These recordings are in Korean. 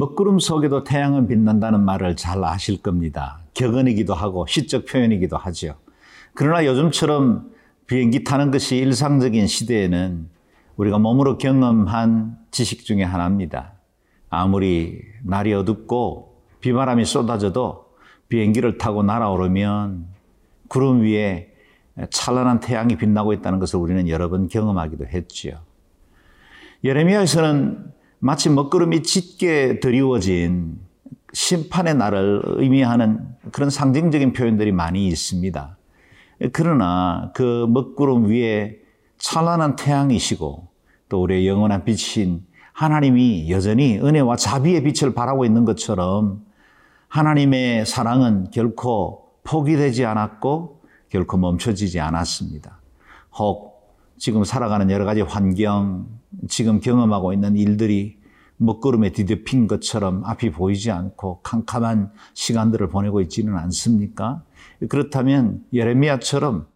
먹구름 속에도 태양은 빛난다는 말을 잘 아실 겁니다. 격언이기도 하고 시적 표현이기도 하죠. 그러나 요즘처럼 비행기 타는 것이 일상적인 시대에는 우리가 몸으로 경험한 지식 중에 하나입니다. 아무리 날이 어둡고 비바람이 쏟아져도 비행기를 타고 날아오르면 구름 위에 찬란한 태양이 빛나고 있다는 것을 우리는 여러 번 경험하기도 했지요. 예레미야에서는 마치 먹구름이 짙게 드리워진 심판의 날을 의미하는 그런 상징적인 표현들이 많이 있습니다. 그러나 그 먹구름 위에 찬란한 태양이시고 또 우리의 영원한 빛인 하나님이 여전히 은혜와 자비의 빛을 바라고 있는 것처럼 하나님의 사랑은 결코 포기되지 않았고 결코 멈춰지지 않았습니다. 혹 지금 살아가는 여러 가지 환경, 지금 경험하고 있는 일들이 먹구름에 뒤덮인 것처럼 앞이 보이지 않고 캄캄한 시간들을 보내고 있지는 않습니까? 그렇다면 예레미야처럼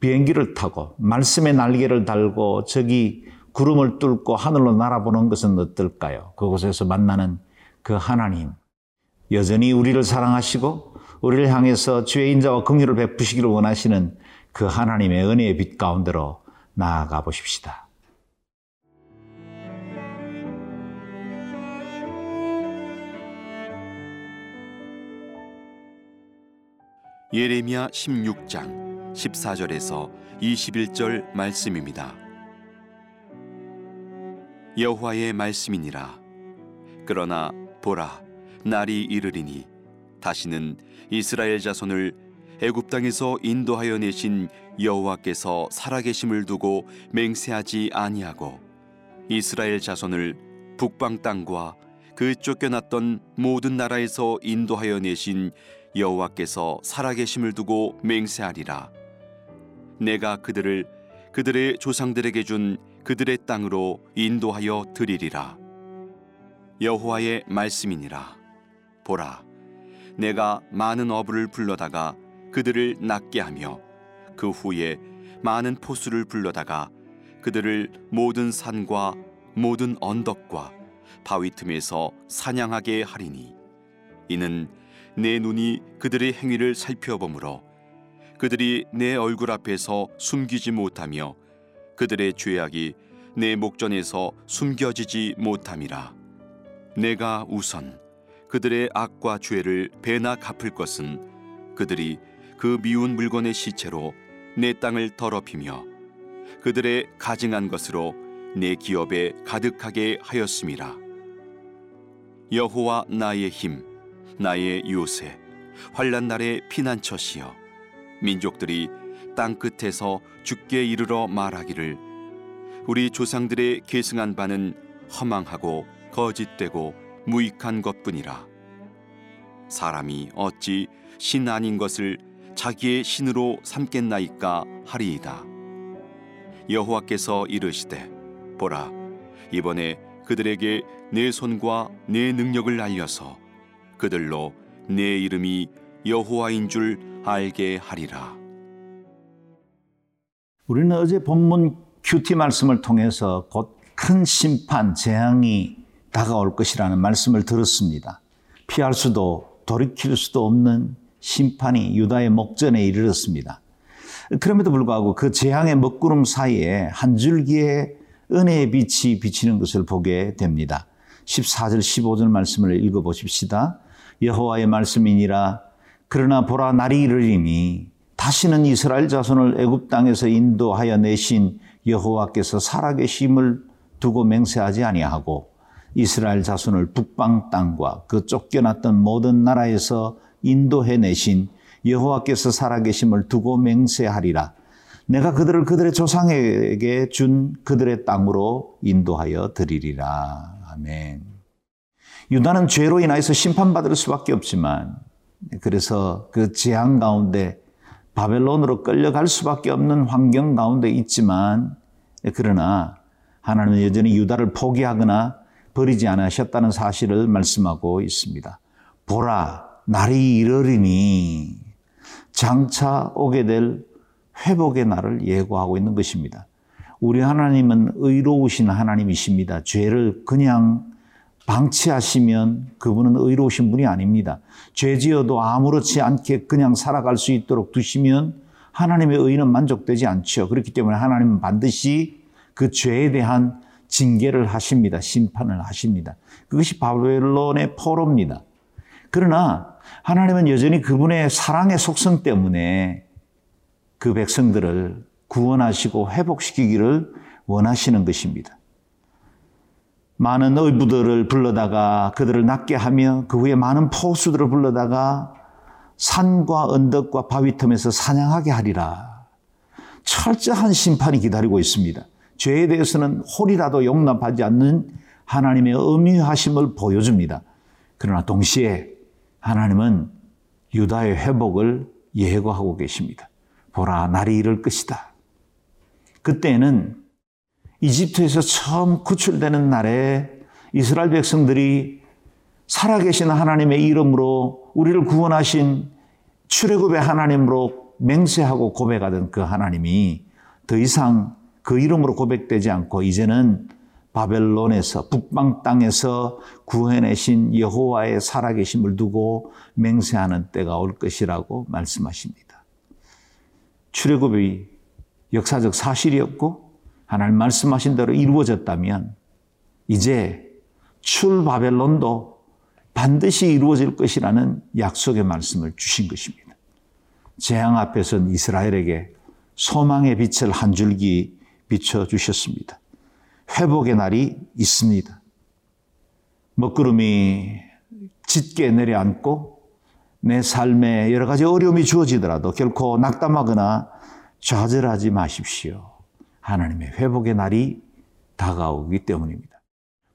비행기를 타고 말씀의 날개를 달고 저기 구름을 뚫고 하늘로 날아보는 것은 어떨까요? 그곳에서 만나는 그 하나님. 여전히 우리를 사랑하시고 우리를 향해서 죄 인자와 긍휼을 베푸시기를 원하시는 그 하나님의 은혜의 빛 가운데로 나아가 보십시다. 예레미야 16장 14절에서 21절 말씀입니다. 여호와의 말씀이니라 그러나 보라 날이 이르리니 다시는 이스라엘 자손을 애굽 땅에서 인도하여 내신 여호와께서 살아계심을 두고 맹세하지 아니하고 이스라엘 자손을 북방 땅과 그 쫓겨났던 모든 나라에서 인도하여 내신 여호와께서 살아계심을 두고 맹세하리라. 내가 그들을 그들의 조상들에게 준 그들의 땅으로 인도하여 드리리라. 여호와의 말씀이니라. 보라, 내가 많은 어부를 불러다가 그들을 낫게 하며 그 후에 많은 포수를 불러다가 그들을 모든 산과 모든 언덕과 바위 틈에서 사냥하게 하리니 이는 내 눈이 그들의 행위를 살펴보므로 그들이 내 얼굴 앞에서 숨기지 못하며 그들의 죄악이 내 목전에서 숨겨지지 못함이라. 내가 우선 그들의 악과 죄를 배나 갚을 것은 그들이 그 미운 물건의 시체로 내 땅을 더럽히며 그들의 가증한 것으로 내 기업에 가득하게 하였음이라. 여호와 나의 힘 나의 요새 환란 날의 피난처시여 민족들이 땅 끝에서 죽게 이르러 말하기를 우리 조상들의 계승한 바는 허망하고 거짓되고 무익한 것뿐이라. 사람이 어찌 신 아닌 것을 자기의 신으로 삼겠나이까 하리이다 여호와께서 이르시되 보라 이번에 그들에게 내 손과 내 능력을 알려서 그들로 내 이름이 여호와인 줄 알게 하리라. 우리는 어제 본문 큐티 말씀을 통해서 곧 큰 심판, 재앙이 다가올 것이라는 말씀을 들었습니다. 피할 수도 돌이킬 수도 없는 심판이 유다의 목전에 이르렀습니다. 그럼에도 불구하고 그 재앙의 먹구름 사이에 한 줄기의 은혜의 빛이 비치는 것을 보게 됩니다. 14절, 15절 말씀을 읽어 보십시다. 여호와의 말씀이니라 그러나 보라 날이 이르리니 다시는 이스라엘 자손을 애굽 땅에서 인도하여 내신 여호와께서 살아계심을 두고 맹세하지 아니하고 이스라엘 자손을 북방 땅과 그 쫓겨났던 모든 나라에서 인도해 내신 여호와께서 살아계심을 두고 맹세하리라. 내가 그들을 그들의 조상에게 준 그들의 땅으로 인도하여 드리리라. 아멘. 유다는 죄로 인하여서 심판받을 수밖에 없지만 그래서 그 재앙 가운데 바벨론으로 끌려갈 수밖에 없는 환경 가운데 있지만 그러나 하나님은 여전히 유다를 포기하거나 버리지 않으셨다는 사실을 말씀하고 있습니다. 보라, 날이 이르리니 장차 오게 될 회복의 날을 예고하고 있는 것입니다. 우리 하나님은 의로우신 하나님이십니다. 죄를 그냥 방치하시면 그분은 의로우신 분이 아닙니다. 죄 지어도 아무렇지 않게 그냥 살아갈 수 있도록 두시면 하나님의 의는 만족되지 않죠. 그렇기 때문에 하나님은 반드시 그 죄에 대한 징계를 하십니다. 심판을 하십니다. 그것이 바벨론의 포로입니다. 그러나 하나님은 여전히 그분의 사랑의 속성 때문에 그 백성들을 구원하시고 회복시키기를 원하시는 것입니다. 많은 의부들을 불러다가 그들을 낫게 하며 그 후에 많은 포수들을 불러다가 산과 언덕과 바위 틈에서 사냥하게 하리라. 철저한 심판이 기다리고 있습니다. 죄에 대해서는 홀이라도 용납하지 않는 하나님의 엄유하심을 보여줍니다. 그러나 동시에 하나님은 유다의 회복을 예고하고 계십니다. 보라, 날이 이를 것이다. 그때는 이집트에서 처음 구출되는 날에 이스라엘 백성들이 살아계신 하나님의 이름으로 우리를 구원하신 출애굽의 하나님으로 맹세하고 고백하던 그 하나님이 더 이상 그 이름으로 고백되지 않고 이제는 바벨론에서 북방 땅에서 구해내신 여호와의 살아계심을 두고 맹세하는 때가 올 것이라고 말씀하십니다. 출애굽이 역사적 사실이었고 하나님 말씀하신 대로 이루어졌다면 이제 출 바벨론도 반드시 이루어질 것이라는 약속의 말씀을 주신 것입니다. 재앙 앞에선 이스라엘에게 소망의 빛을 한 줄기 비춰 주셨습니다. 회복의 날이 있습니다. 먹구름이 짙게 내려앉고 내 삶에 여러 가지 어려움이 주어지더라도 결코 낙담하거나 좌절하지 마십시오. 하나님의 회복의 날이 다가오기 때문입니다.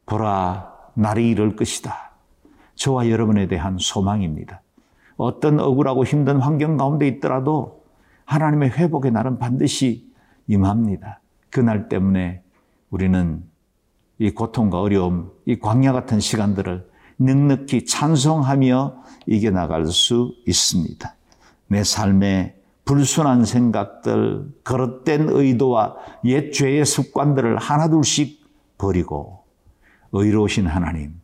보라, 날이 이럴 것이다. 저와 여러분에 대한 소망입니다. 어떤 억울하고 힘든 환경 가운데 있더라도 하나님의 회복의 날은 반드시 임합니다. 그날 때문에 우리는 이 고통과 어려움, 이 광야 같은 시간들을 넉넉히 찬송하며 이겨나갈 수 있습니다. 내 삶에 불순한 생각들, 거릇된 의도와 옛 죄의 습관들을 하나둘씩 버리고 의로우신 하나님,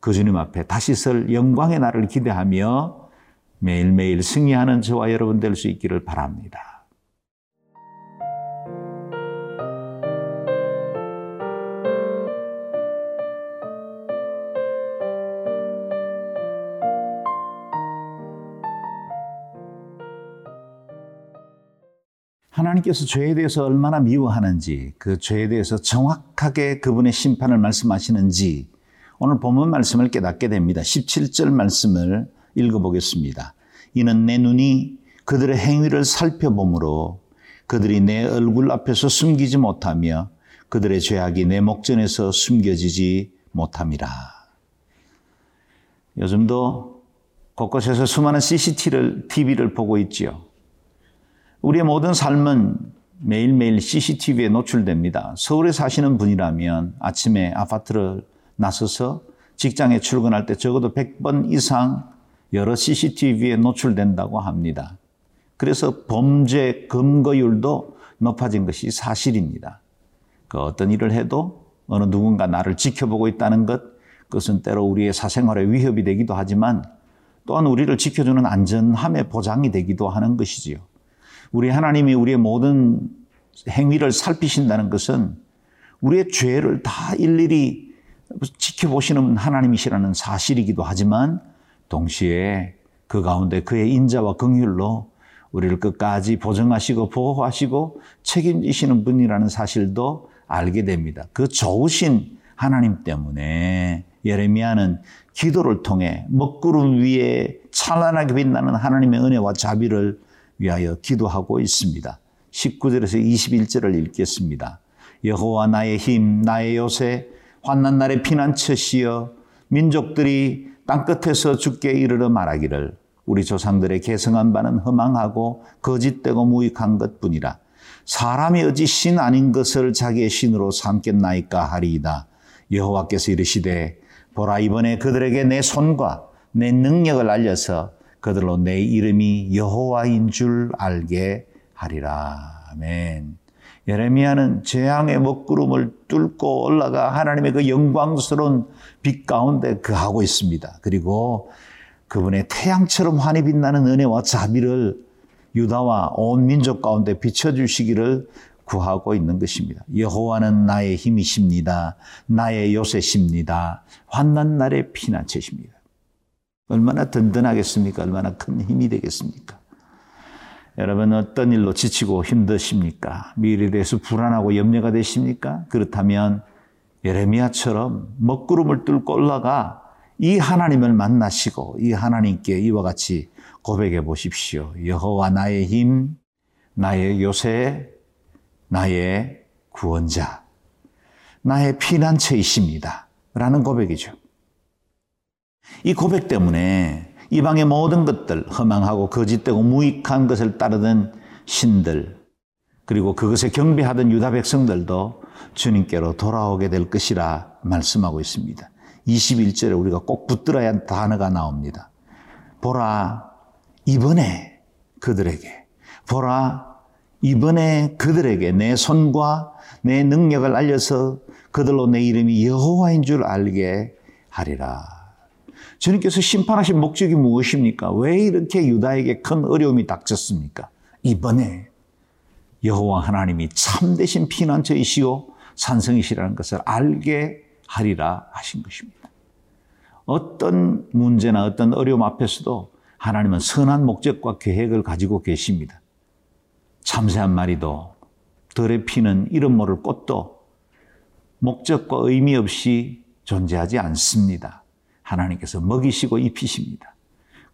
그 주님 앞에 다시 설 영광의 날을 기대하며 매일매일 승리하는 저와 여러분 될 수 있기를 바랍니다. 하나님께서 죄에 대해서 얼마나 미워하는지, 그 죄에 대해서 정확하게 그분의 심판을 말씀하시는지, 오늘 본문 말씀을 깨닫게 됩니다. 17절 말씀을 읽어보겠습니다. 이는 내 눈이 그들의 행위를 살펴보므로 그들이 내 얼굴 앞에서 숨기지 못하며 그들의 죄악이 내 목전에서 숨겨지지 못함이라. 요즘도 곳곳에서 수많은 CCTV를 TV를 보고 있지요. 우리의 모든 삶은 매일매일 CCTV에 노출됩니다. 서울에 사시는 분이라면 아침에 아파트를 나서서 직장에 출근할 때 적어도 100번 이상 여러 CCTV에 노출된다고 합니다. 그래서 범죄 검거율도 높아진 것이 사실입니다. 그 어떤 일을 해도 어느 누군가 나를 지켜보고 있다는 것, 그것은 때로 우리의 사생활에 위협이 되기도 하지만 또한 우리를 지켜주는 안전함의 보장이 되기도 하는 것이지요. 우리 하나님이 우리의 모든 행위를 살피신다는 것은 우리의 죄를 다 일일이 지켜보시는 하나님이시라는 사실이기도 하지만 동시에 그 가운데 그의 인자와 긍휼로 우리를 끝까지 보정하시고 보호하시고 책임지시는 분이라는 사실도 알게 됩니다. 그 좋으신 하나님 때문에 예레미야는 기도를 통해 먹구름 위에 찬란하게 빛나는 하나님의 은혜와 자비를 위하여 기도하고 있습니다. 19절에서 21절을 읽겠습니다. 여호와 나의 힘, 나의 요새, 환난 날의 피난처시여 민족들이 땅 끝에서 죽게 이르러 말하기를 우리 조상들의 계승한 바는 허망하고 거짓되고 무익한 것뿐이라. 사람이 어찌 신 아닌 것을 자기의 신으로 삼겠나이까 하리이다. 여호와께서 이르시되 보라 이번에 그들에게 내 손과 내 능력을 알려서 그들로 내 이름이 여호와인 줄 알게 하리라. 아멘. 예레미야는 재앙의 먹구름을 뚫고 올라가 하나님의 그 영광스러운 빛 가운데 그하고 있습니다. 그리고 그분의 태양처럼 환히 빛나는 은혜와 자비를 유다와 온 민족 가운데 비춰주시기를 구하고 있는 것입니다. 여호와는 나의 힘이십니다. 나의 요새십니다. 환난 날의 피난처십니다. 얼마나 든든하겠습니까? 얼마나 큰 힘이 되겠습니까? 여러분 어떤 일로 지치고 힘드십니까? 미래에 대해서 불안하고 염려가 되십니까? 그렇다면 예레미야처럼 먹구름을 뚫고 올라가 이 하나님을 만나시고 이 하나님께 이와 같이 고백해 보십시오. 여호와 나의 힘, 나의 요새, 나의 구원자, 나의 피난처이십니다. 라는 고백이죠. 이 고백 때문에 이방의 모든 것들, 허망하고 거짓되고 무익한 것을 따르던 신들, 그리고 그것에 경배하던 유다 백성들도 주님께로 돌아오게 될 것이라 말씀하고 있습니다. 21절에 우리가 꼭 붙들어야 할 단어가 나옵니다. 보라, 이번에 그들에게, 보라, 이번에 그들에게 내 손과 내 능력을 알려서 그들로 내 이름이 여호와인 줄 알게 하리라. 주님께서 심판하신 목적이 무엇입니까? 왜 이렇게 유다에게 큰 어려움이 닥쳤습니까? 이번에 여호와 하나님이 참되신 피난처이시오 산성이시라는 것을 알게 하리라 하신 것입니다. 어떤 문제나 어떤 어려움 앞에서도 하나님은 선한 목적과 계획을 가지고 계십니다. 참새 한 마리도 덜에 피는 이름 모를 꽃도 목적과 의미 없이 존재하지 않습니다. 하나님께서 먹이시고 입히십니다.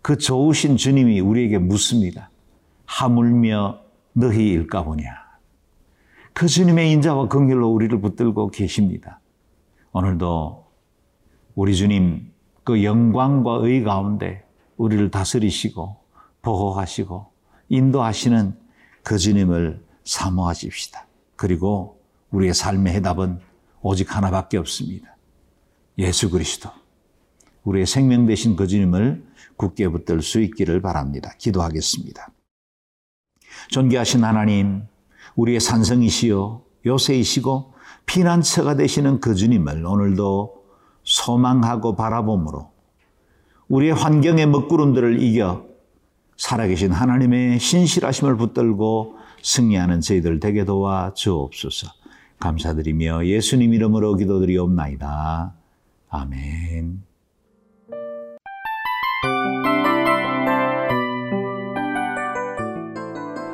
그 좋으신 주님이 우리에게 묻습니다. 하물며 너희 일까 보냐. 그 주님의 인자와 긍휼로 우리를 붙들고 계십니다. 오늘도 우리 주님 그 영광과 의 가운데 우리를 다스리시고 보호하시고 인도하시는 그 주님을 사모하십시다. 그리고 우리의 삶의 해답은 오직 하나밖에 없습니다. 예수 그리스도. 우리의 생명 되신 그 주님을 굳게 붙들 수 있기를 바랍니다. 기도하겠습니다. 존귀하신 하나님, 우리의 산성이시요, 요새이시고, 피난처가 되시는 그 주님을 오늘도 소망하고 바라봄으로 우리의 환경의 먹구름들을 이겨 살아계신 하나님의 신실하심을 붙들고 승리하는 저희들 되게 도와 주옵소서. 감사드리며 예수님 이름으로 기도드리옵나이다. 아멘.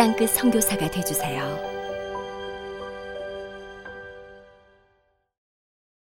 땅끝 성교사가 되주세요